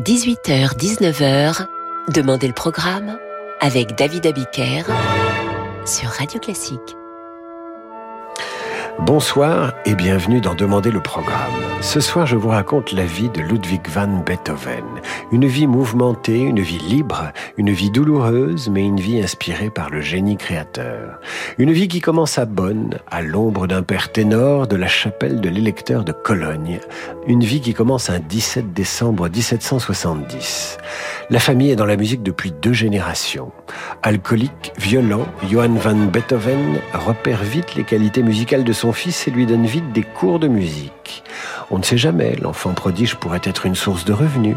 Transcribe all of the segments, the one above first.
18h-19h, Demandez le programme avec David Abiker sur Radio Classique. Bonsoir et bienvenue dans Demander le programme. Ce soir, je vous raconte la vie de Ludwig van Beethoven. Une vie mouvementée, une vie libre, une vie douloureuse, mais une vie inspirée par le génie créateur. Une vie qui commence à Bonn, à l'ombre d'un père ténor de la chapelle de l'électeur de Cologne. Une vie qui commence un 17 décembre 1770. La famille est dans la musique depuis deux générations. Alcoolique, violent, Johann van Beethoven repère vite les qualités musicales de son fils et lui donne vite des cours de musique. On ne sait jamais, l'enfant prodige pourrait être une source de revenus.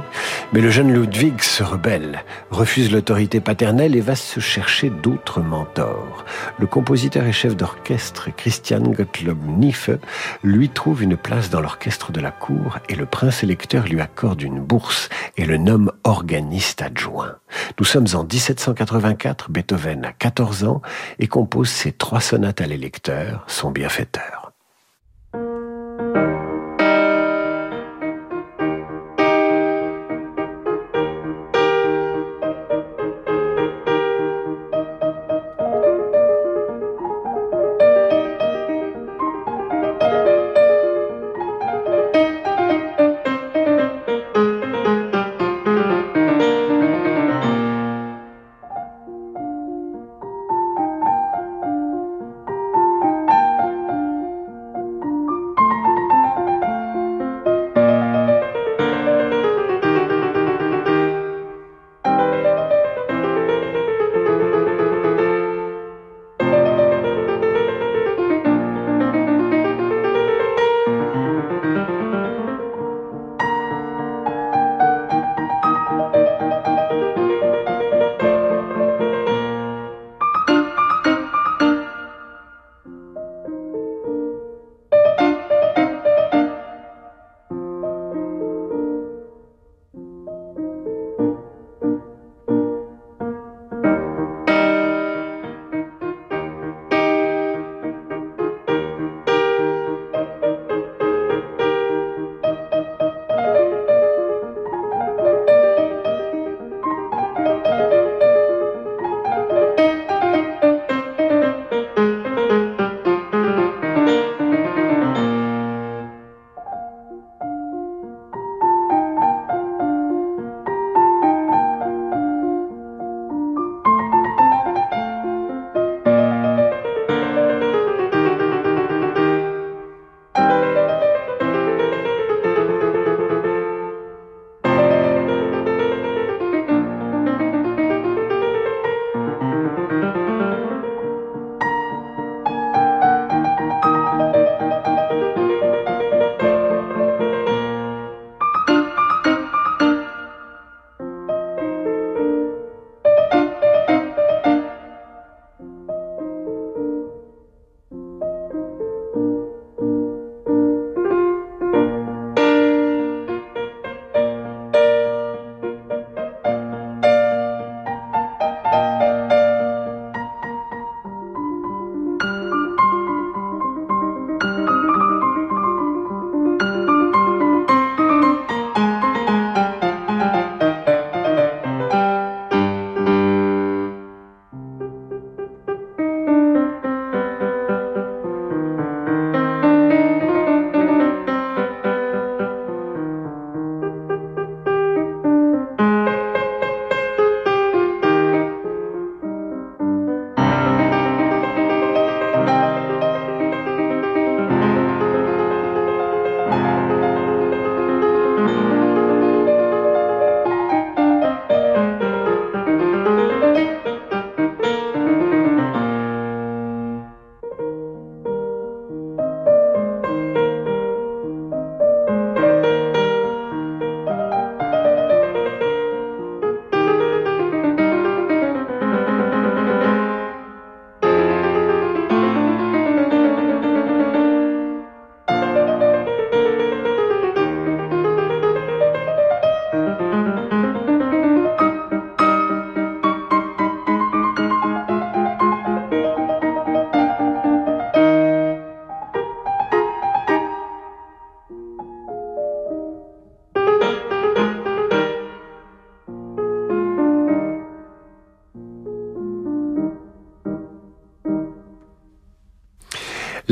Mais le jeune Ludwig se rebelle, refuse l'autorité paternelle et va se chercher d'autres mentors. Le compositeur et chef d'orchestre Christian Gottlob Niefe lui trouve une place dans l'orchestre de la cour et le prince électeur lui accorde une bourse et le nomme organiste adjoint. Nous sommes en 1784, Beethoven a 14 ans et compose ses trois sonates à l'électeur, son bienfaiteur. Thank you.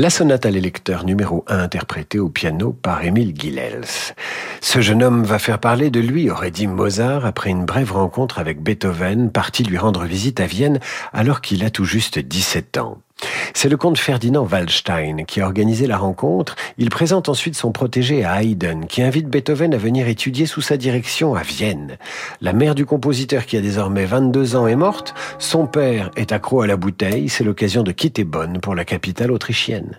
La sonate à l'électeur numéro 1 interprétée au piano par Émile Guilels. Ce jeune homme va faire parler de lui, aurait dit Mozart après une brève rencontre avec Beethoven, parti lui rendre visite à Vienne alors qu'il a tout juste 17 ans. C'est le comte Ferdinand Waldstein qui a organisé la rencontre. Il présente ensuite son protégé à Haydn, qui invite Beethoven à venir étudier sous sa direction à Vienne. La mère du compositeur, qui a désormais 22 ans, est morte. Son père est accro à la bouteille. C'est l'occasion de quitter Bonn pour la capitale autrichienne.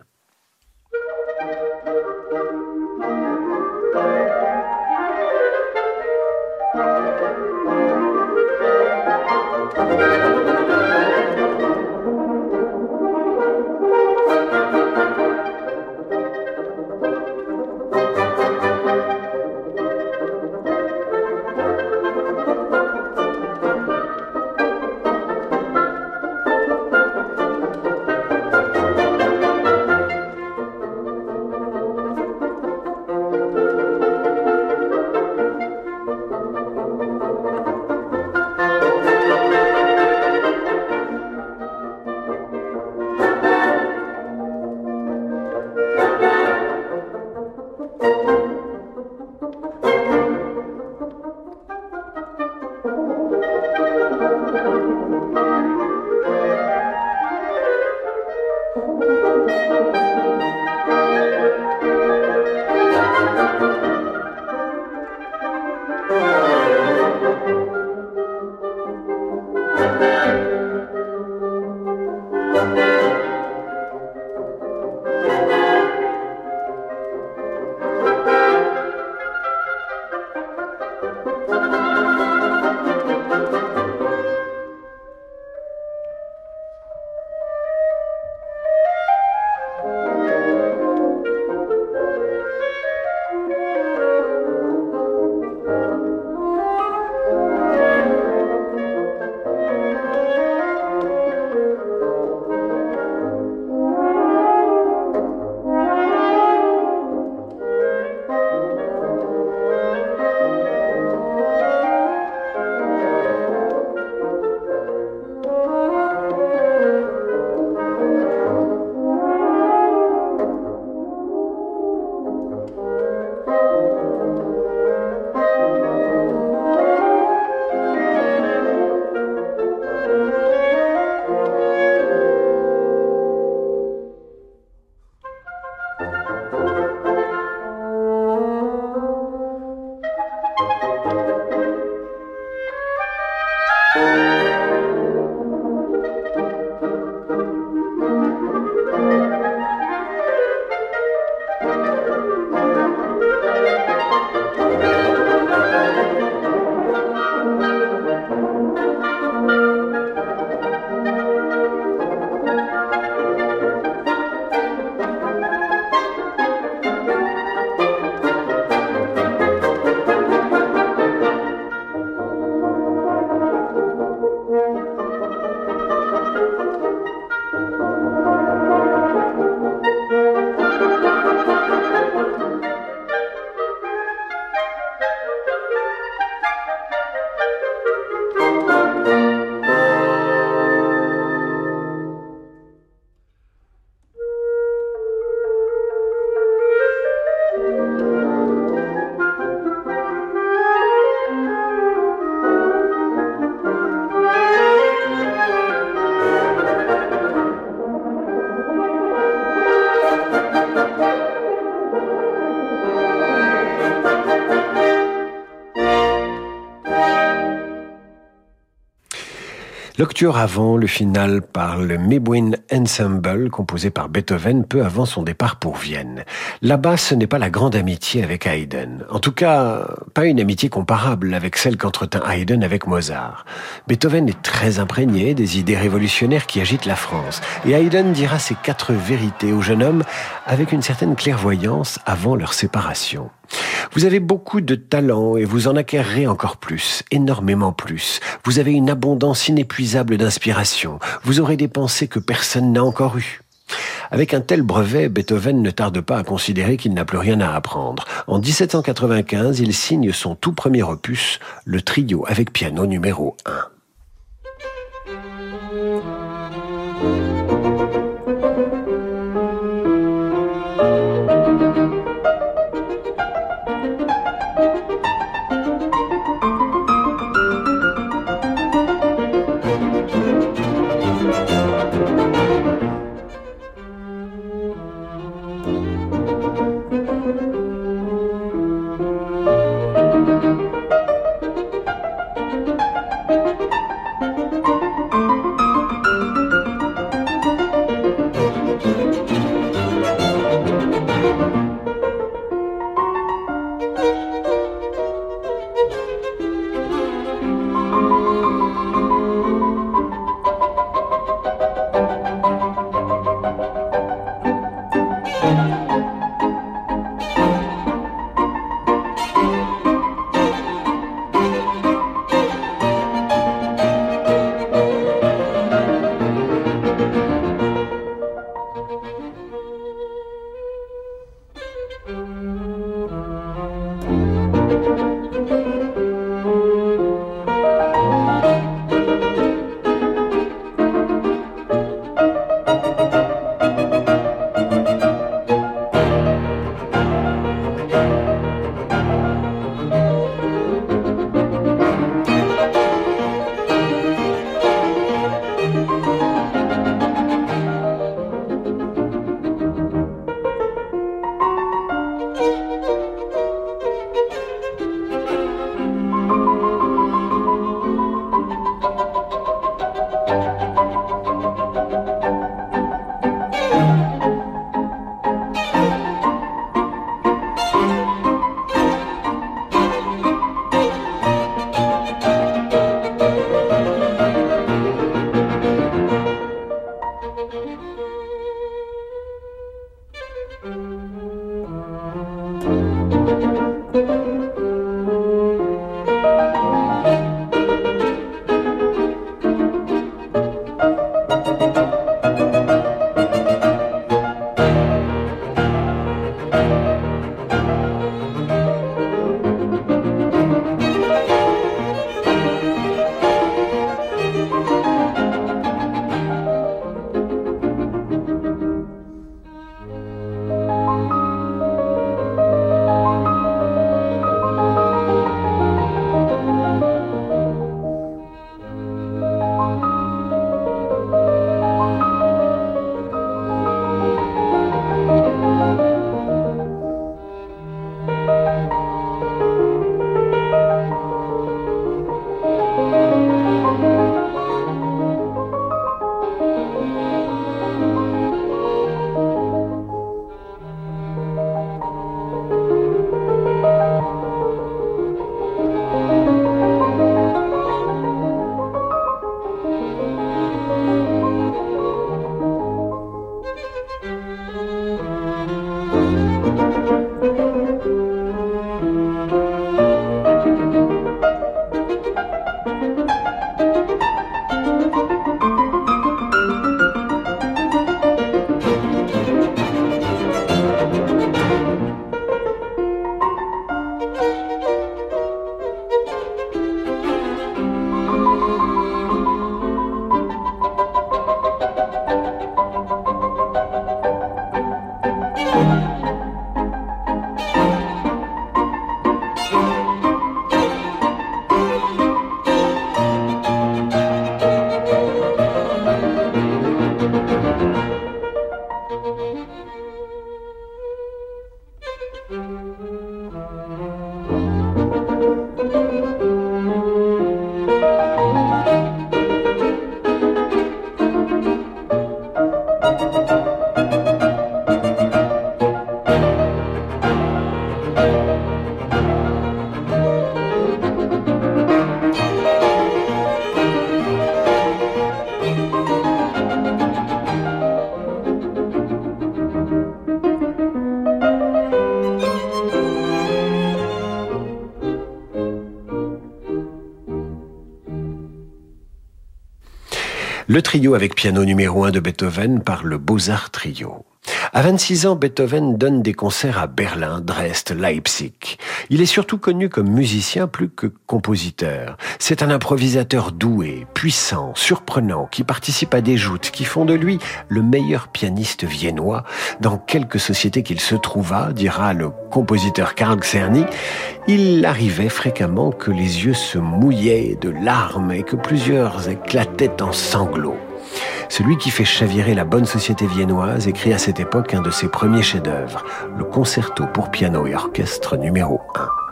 Avant, le final par le Mebwin Ensemble, composé par Beethoven peu avant son départ pour Vienne. Là-bas, ce n'est pas la grande amitié avec Haydn. En tout cas, pas une amitié comparable avec celle qu'entretint Haydn avec Mozart. Beethoven est très imprégné des idées révolutionnaires qui agitent la France. Et Haydn dira ces quatre vérités au jeune homme avec une certaine clairvoyance avant leur séparation. Vous avez beaucoup de talent et vous en acquérerez encore plus, énormément plus. Vous avez une abondance inépuisable d'inspiration. Vous aurez des pensées que personne n'a encore eues. Avec un tel brevet, Beethoven ne tarde pas à considérer qu'il n'a plus rien à apprendre. En 1795, il signe son tout premier opus, le trio avec piano numéro 1. thank you Le trio avec piano numéro 1 de Beethoven par le Beaux-Arts Trio. À 26 ans, Beethoven donne des concerts à Berlin, Dresde, Leipzig. Il est surtout connu comme musicien plus que compositeur. C'est un improvisateur doué, puissant, surprenant, qui participe à des joutes qui font de lui le meilleur pianiste viennois dans quelque société qu'il se trouva, dira le compositeur Karl Czerny. Il arrivait fréquemment que les yeux se mouillaient de larmes et que plusieurs éclataient en sanglots. Celui qui fait chavirer la bonne société viennoise écrit à cette époque un de ses premiers chefs-d'œuvre, le concerto pour piano et orchestre numéro 1.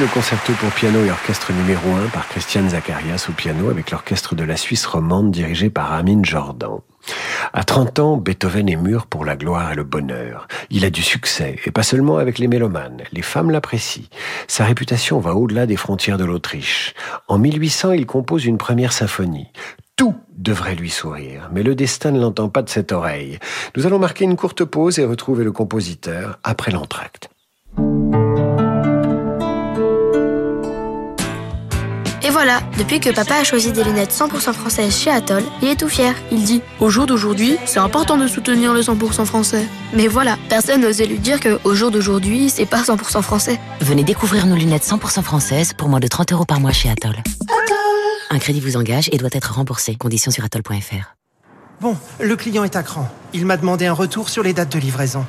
Le concerto pour piano et orchestre numéro 1 par Christian Zacharias au piano avec l'orchestre de la Suisse romande dirigé par Amin Jordan. À 30 ans, Beethoven est mûr pour la gloire et le bonheur. Il a du succès, et pas seulement avec les mélomanes. Les femmes l'apprécient. Sa réputation va au-delà des frontières de l'Autriche. En 1800, il compose une première symphonie. Tout devrait lui sourire, mais le destin ne l'entend pas de cette oreille. Nous allons marquer une courte pause et retrouver le compositeur après l'entracte. Voilà, depuis que papa a choisi des lunettes 100% françaises chez Atoll, il est tout fier. Il dit Au jour d'aujourd'hui, c'est important de soutenir le 100% français. Mais voilà, personne n'osait lui dire que au jour d'aujourd'hui, c'est pas 100% français. Venez découvrir nos lunettes 100% françaises pour moins de 30 euros par mois chez Atoll. Un crédit vous engage et doit être remboursé. Conditions sur atoll.fr. Bon, le client est à cran. Il m'a demandé un retour sur les dates de livraison.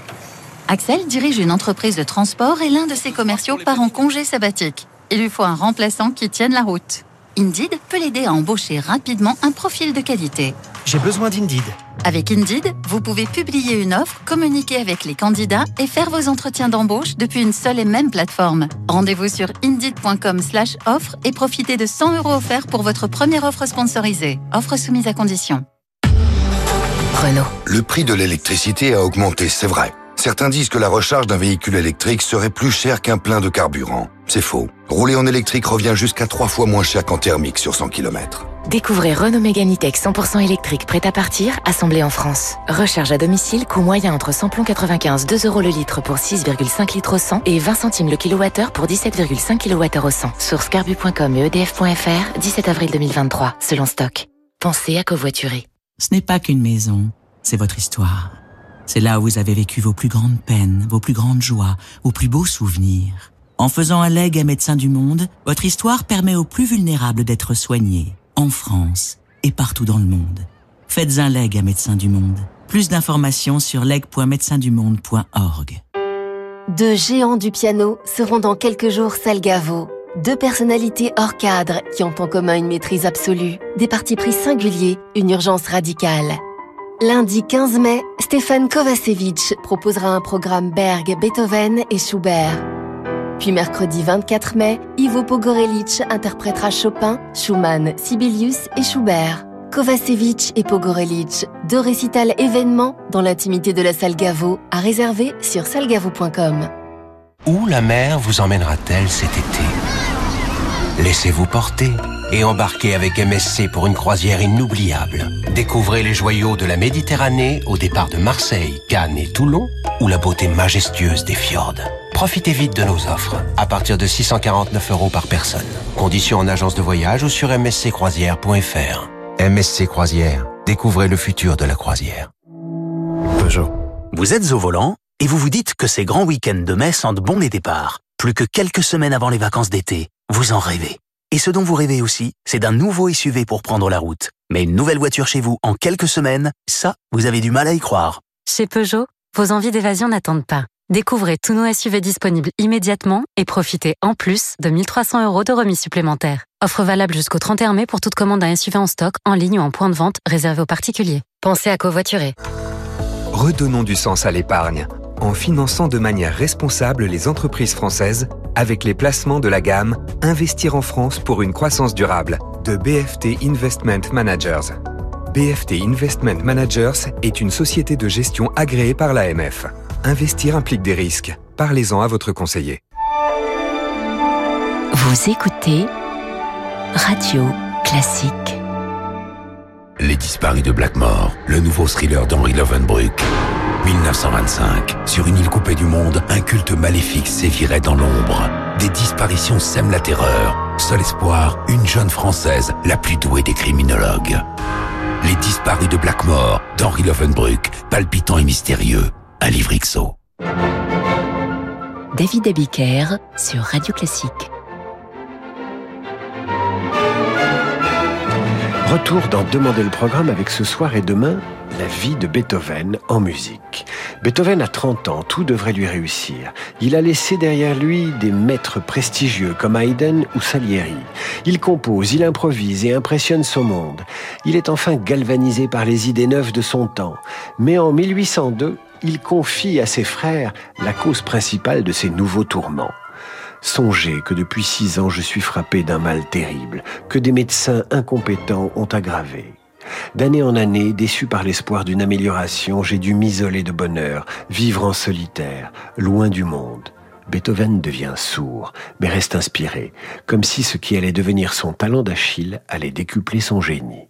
Axel dirige une entreprise de transport et l'un de ses commerciaux part en congé sabbatique. Il lui faut un remplaçant qui tienne la route. Indeed peut l'aider à embaucher rapidement un profil de qualité. J'ai besoin d'Indeed. Avec Indeed, vous pouvez publier une offre, communiquer avec les candidats et faire vos entretiens d'embauche depuis une seule et même plateforme. Rendez-vous sur indeed.com/offre et profitez de 100 euros offerts pour votre première offre sponsorisée. Offre soumise à condition. Renault. Le prix de l'électricité a augmenté, c'est vrai. Certains disent que la recharge d'un véhicule électrique serait plus cher qu'un plein de carburant. C'est faux. Rouler en électrique revient jusqu'à trois fois moins cher qu'en thermique sur 100 km. Découvrez Renault Mégane E-Tech 100% électrique prêt à partir, assemblé en France. Recharge à domicile, coût moyen entre samplon 95, 2 euros le litre pour 6,5 litres au 100 et 20 centimes le kilowattheure pour 17,5 kWh au 100. Source carbu.com et edf.fr, 17 avril 2023, selon stock. Pensez à covoiturer. Ce n'est pas qu'une maison, c'est votre histoire. C'est là où vous avez vécu vos plus grandes peines, vos plus grandes joies, vos plus beaux souvenirs. En faisant un leg à Médecins du Monde, votre histoire permet aux plus vulnérables d'être soignés, en France et partout dans le monde. Faites un leg à Médecins du Monde. Plus d'informations sur leg.médecindumonde.org. Deux géants du piano seront dans quelques jours Salgavo. Deux personnalités hors cadre qui ont en commun une maîtrise absolue, des partis pris singuliers, une urgence radicale. Lundi 15 mai, Stéphane Kovacevic proposera un programme Berg, Beethoven et Schubert. Puis mercredi 24 mai, Ivo Pogorelic interprétera Chopin, Schumann, Sibelius et Schubert. Kovacevic et Pogorelic, deux récitals événements dans l'intimité de la salle Gavo, à réserver sur salgavo.com. Où la mer vous emmènera-t-elle cet été? Laissez-vous porter et embarquez avec MSC pour une croisière inoubliable. Découvrez les joyaux de la Méditerranée au départ de Marseille, Cannes et Toulon ou la beauté majestueuse des fjords. Profitez vite de nos offres, à partir de 649 euros par personne. Conditions en agence de voyage ou sur msccroisière.fr. MSC Croisière, découvrez le futur de la croisière. Peugeot. Vous êtes au volant et vous vous dites que ces grands week-ends de mai sentent bon les départs. Plus que quelques semaines avant les vacances d'été, vous en rêvez. Et ce dont vous rêvez aussi, c'est d'un nouveau SUV pour prendre la route. Mais une nouvelle voiture chez vous en quelques semaines, ça, vous avez du mal à y croire. Chez Peugeot, vos envies d'évasion n'attendent pas. Découvrez tous nos SUV disponibles immédiatement et profitez en plus de 1300 euros de remise supplémentaire. Offre valable jusqu'au 31 mai pour toute commande d'un SUV en stock, en ligne ou en point de vente réservé aux particuliers. Pensez à covoiturer. Redonnons du sens à l'épargne en finançant de manière responsable les entreprises françaises avec les placements de la gamme Investir en France pour une croissance durable de BFT Investment Managers. BFT Investment Managers est une société de gestion agréée par l'AMF. Investir implique des risques. Parlez-en à votre conseiller. Vous écoutez Radio Classique. Les disparus de Blackmore, le nouveau thriller d'Henri Lovenbruck. 1925, sur une île coupée du monde, un culte maléfique sévirait dans l'ombre. Des disparitions sèment la terreur. Seul espoir, une jeune Française, la plus douée des criminologues. Les disparus de Blackmore, d'Henri Lovenbruck, palpitant et mystérieux. Un livre XO. David Abiker sur Radio Classique. Retour dans Demander le programme avec ce soir et demain la vie de Beethoven en musique. Beethoven a 30 ans, tout devrait lui réussir. Il a laissé derrière lui des maîtres prestigieux comme Haydn ou Salieri. Il compose, il improvise et impressionne son monde. Il est enfin galvanisé par les idées neuves de son temps. Mais en 1802, il confie à ses frères la cause principale de ses nouveaux tourments. Songez que depuis six ans je suis frappé d'un mal terrible, que des médecins incompétents ont aggravé. D'année en année, déçu par l'espoir d'une amélioration, j'ai dû m'isoler de bonheur, vivre en solitaire, loin du monde. Beethoven devient sourd, mais reste inspiré, comme si ce qui allait devenir son talent d'Achille allait décupler son génie.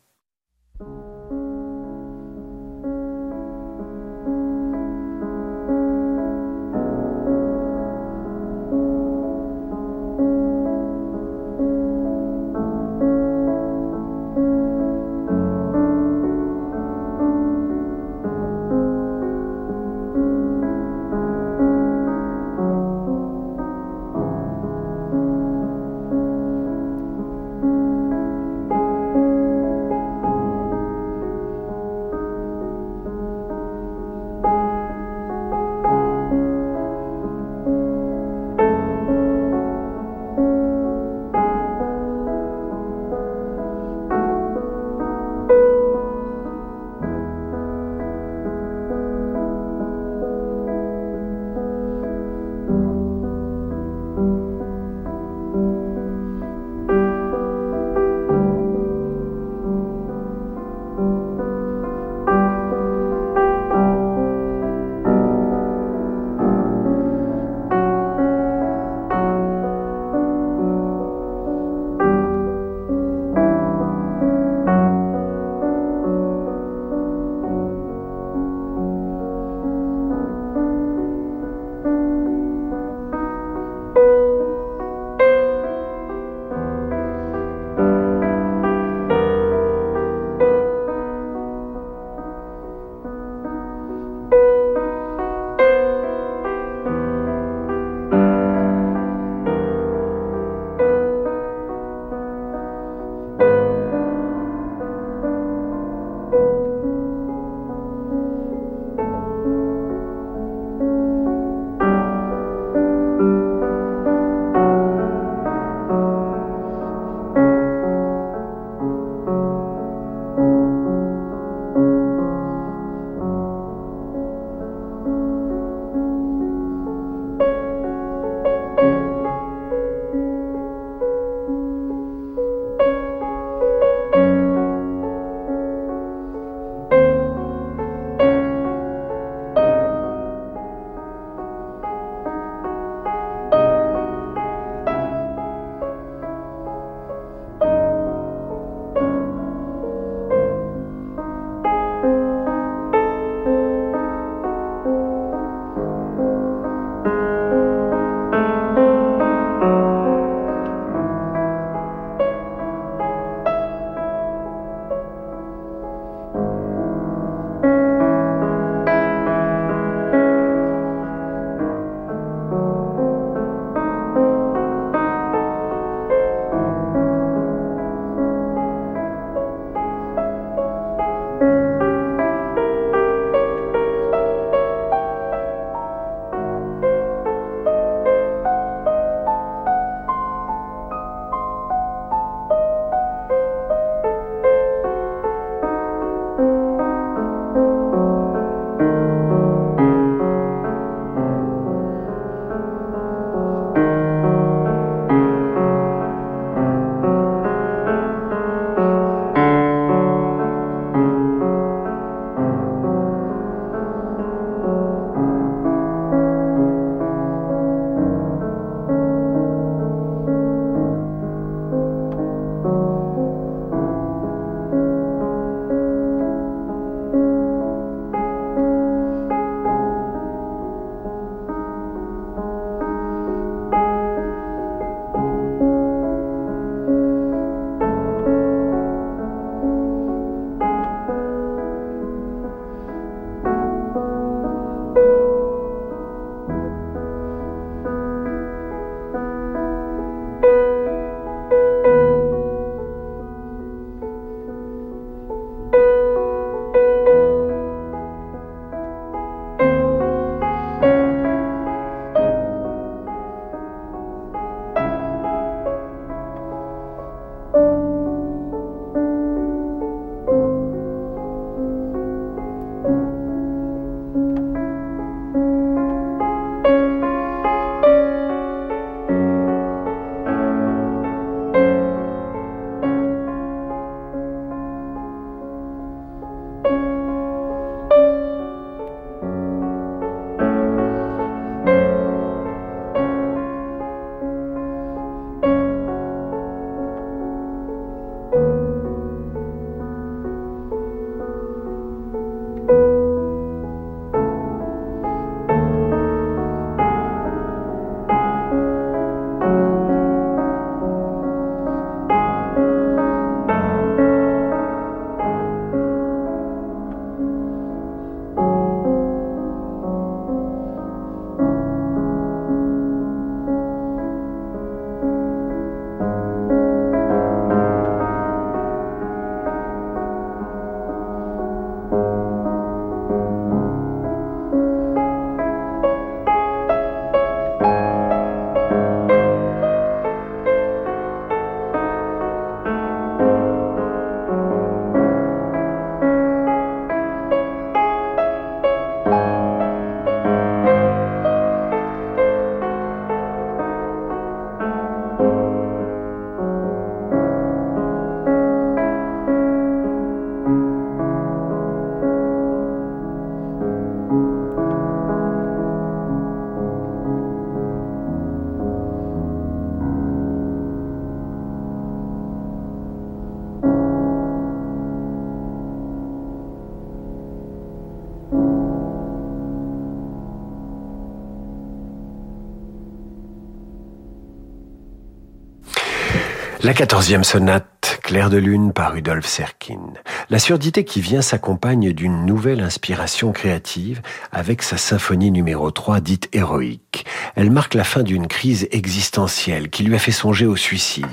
La quatorzième sonate, Clair de lune par Rudolf Serkin. La surdité qui vient s'accompagne d'une nouvelle inspiration créative avec sa symphonie numéro 3 dite héroïque. Elle marque la fin d'une crise existentielle qui lui a fait songer au suicide.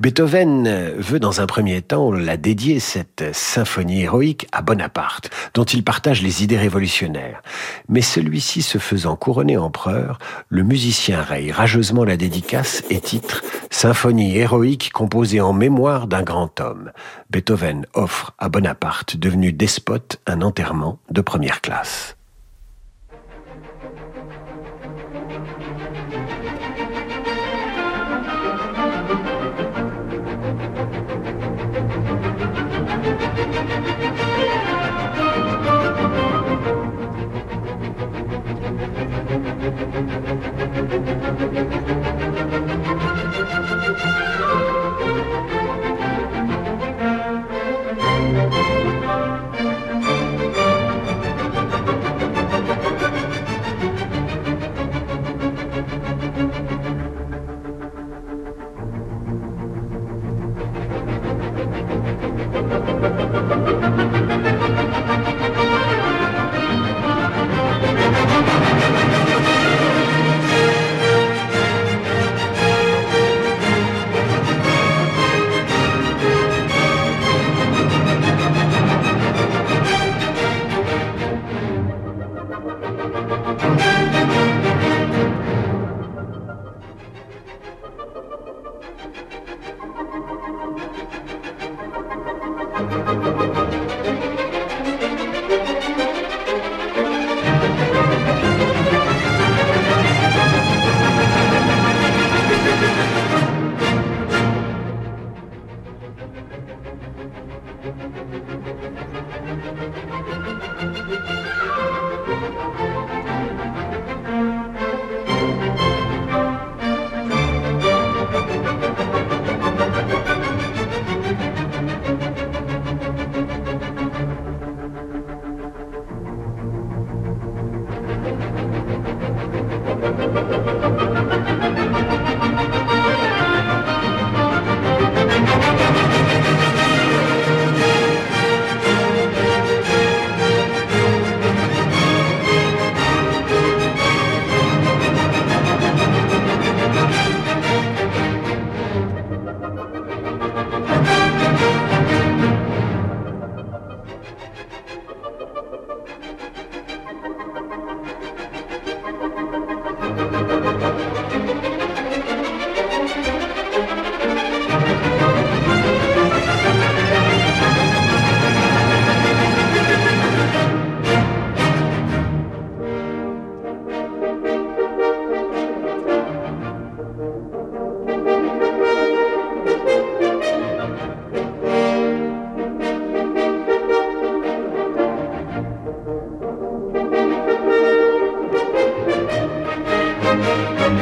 Beethoven veut dans un premier temps la dédier, cette symphonie héroïque, à Bonaparte, dont il partage les idées révolutionnaires. Mais celui-ci se faisant couronner empereur, le musicien raye rageusement la dédicace et titre Symphonie héroïque composée en mémoire d'un grand homme. Beethoven offre à Bonaparte, devenu despote, un enterrement de première classe.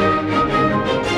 Música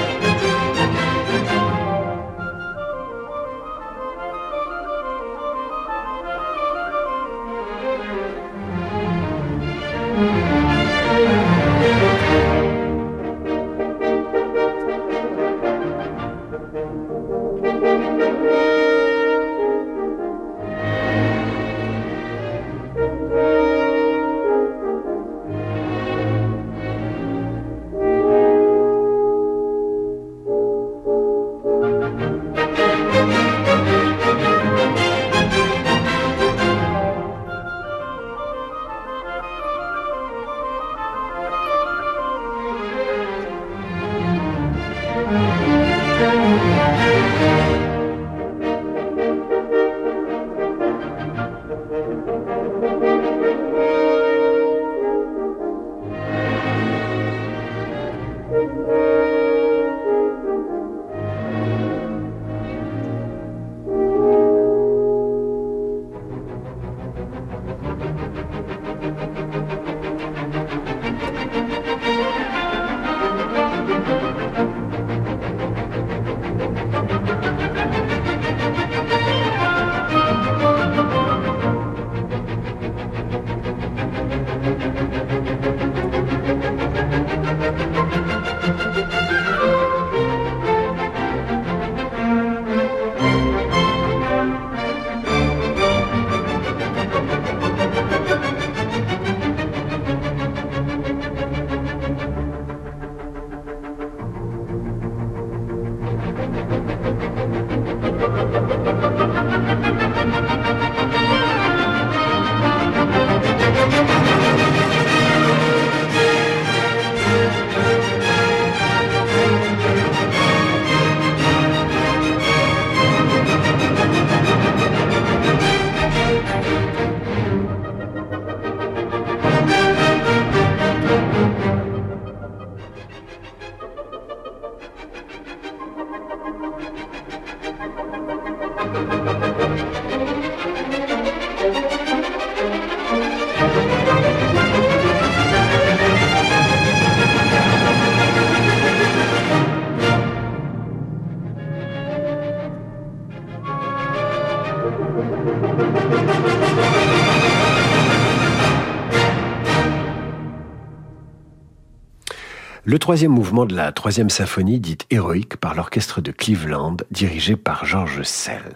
Le troisième mouvement de la troisième symphonie, dite héroïque par l'orchestre de Cleveland, dirigé par Georges Sell.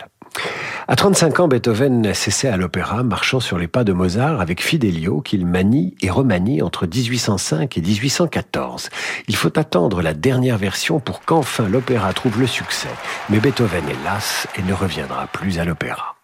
À 35 ans, Beethoven s'essaie à l'opéra, marchant sur les pas de Mozart avec Fidelio, qu'il manie et remanie entre 1805 et 1814. Il faut attendre la dernière version pour qu'enfin l'opéra trouve le succès. Mais Beethoven est las et ne reviendra plus à l'opéra.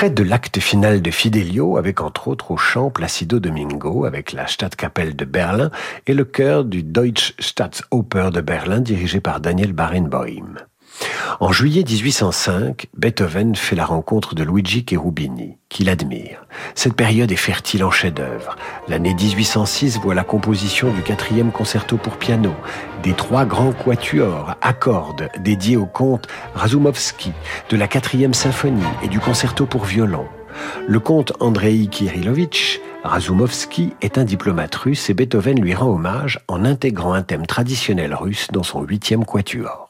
Extrait de l'acte final de Fidelio avec entre autres au chant Placido Domingo avec la Stadtkapelle de Berlin et le chœur du Deutsche Staatsoper de Berlin dirigé par Daniel Barenboim. En juillet 1805, Beethoven fait la rencontre de Luigi Cherubini, qu'il admire. Cette période est fertile en chefs-d'œuvre. L'année 1806 voit la composition du quatrième concerto pour piano, des trois grands quatuors à cordes dédiés au comte Razumovsky, de la quatrième symphonie et du concerto pour violon. Le comte Andrei Kirilovitch Razumovsky est un diplomate russe et Beethoven lui rend hommage en intégrant un thème traditionnel russe dans son huitième quatuor.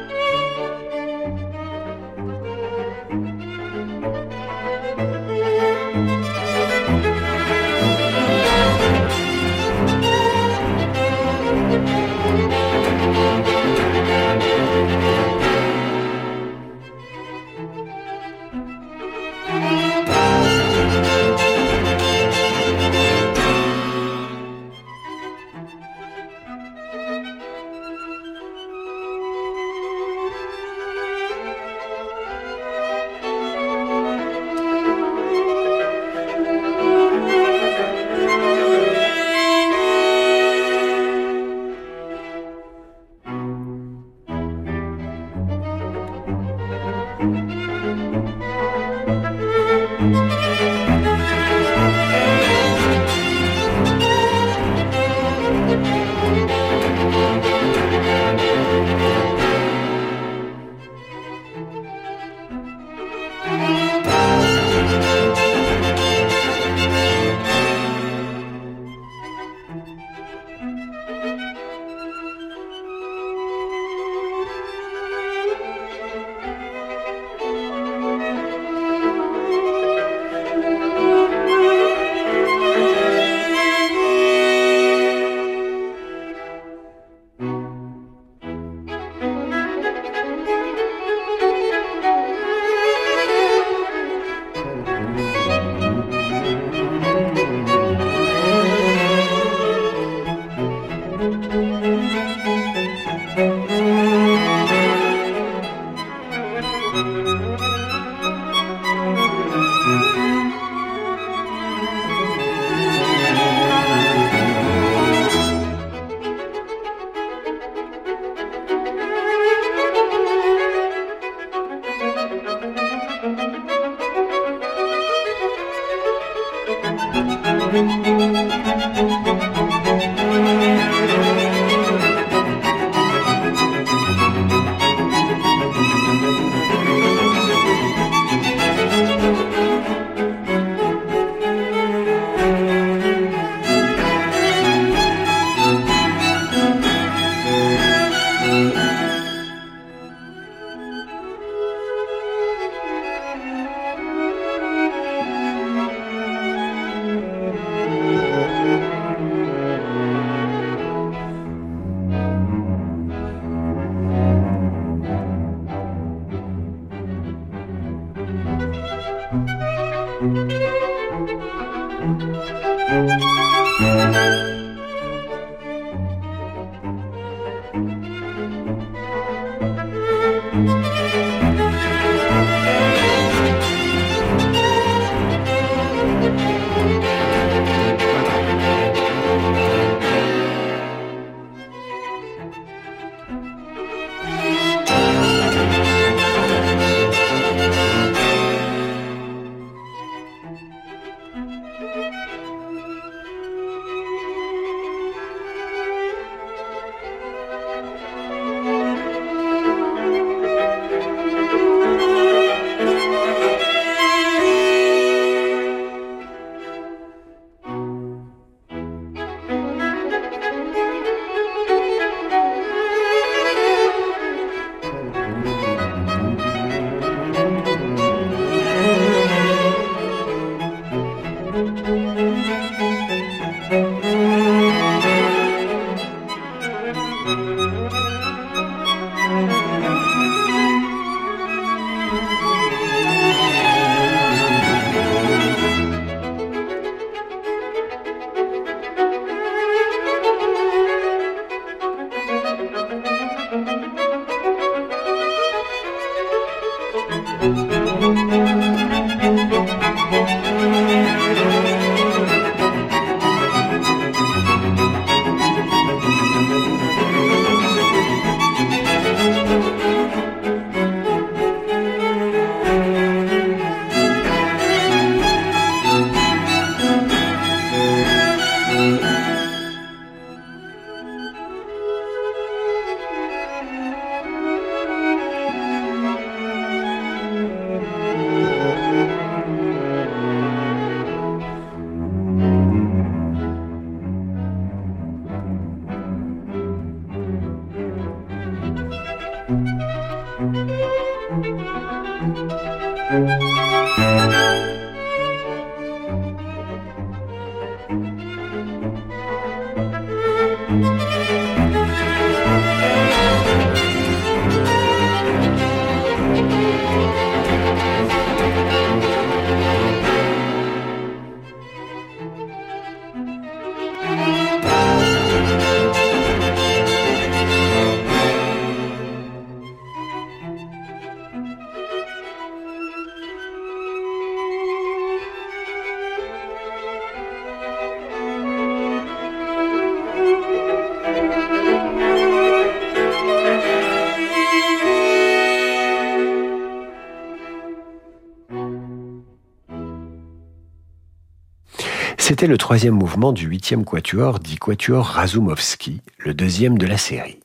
C'était le troisième mouvement du huitième quatuor dit quatuor Razumovski, le deuxième de la série.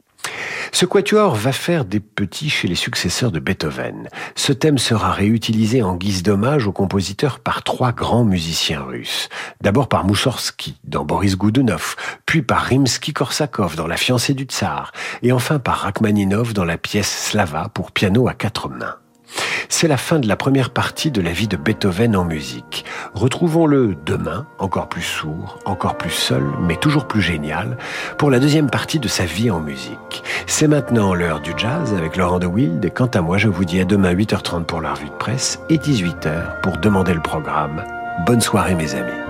Ce quatuor va faire des petits chez les successeurs de Beethoven. Ce thème sera réutilisé en guise d'hommage au compositeur par trois grands musiciens russes. D'abord par Moussorski dans Boris Goudounov, puis par Rimsky-Korsakov dans La fiancée du tsar, et enfin par Rachmaninov dans la pièce Slava pour piano à quatre mains. C'est la fin de la première partie de la vie de Beethoven en musique. Retrouvons-le demain, encore plus sourd, encore plus seul, mais toujours plus génial, pour la deuxième partie de sa vie en musique. C'est maintenant l'heure du jazz avec Laurent de Wild, et quant à moi, je vous dis à demain 8h30 pour la revue de presse et 18h pour demander le programme. Bonne soirée mes amis.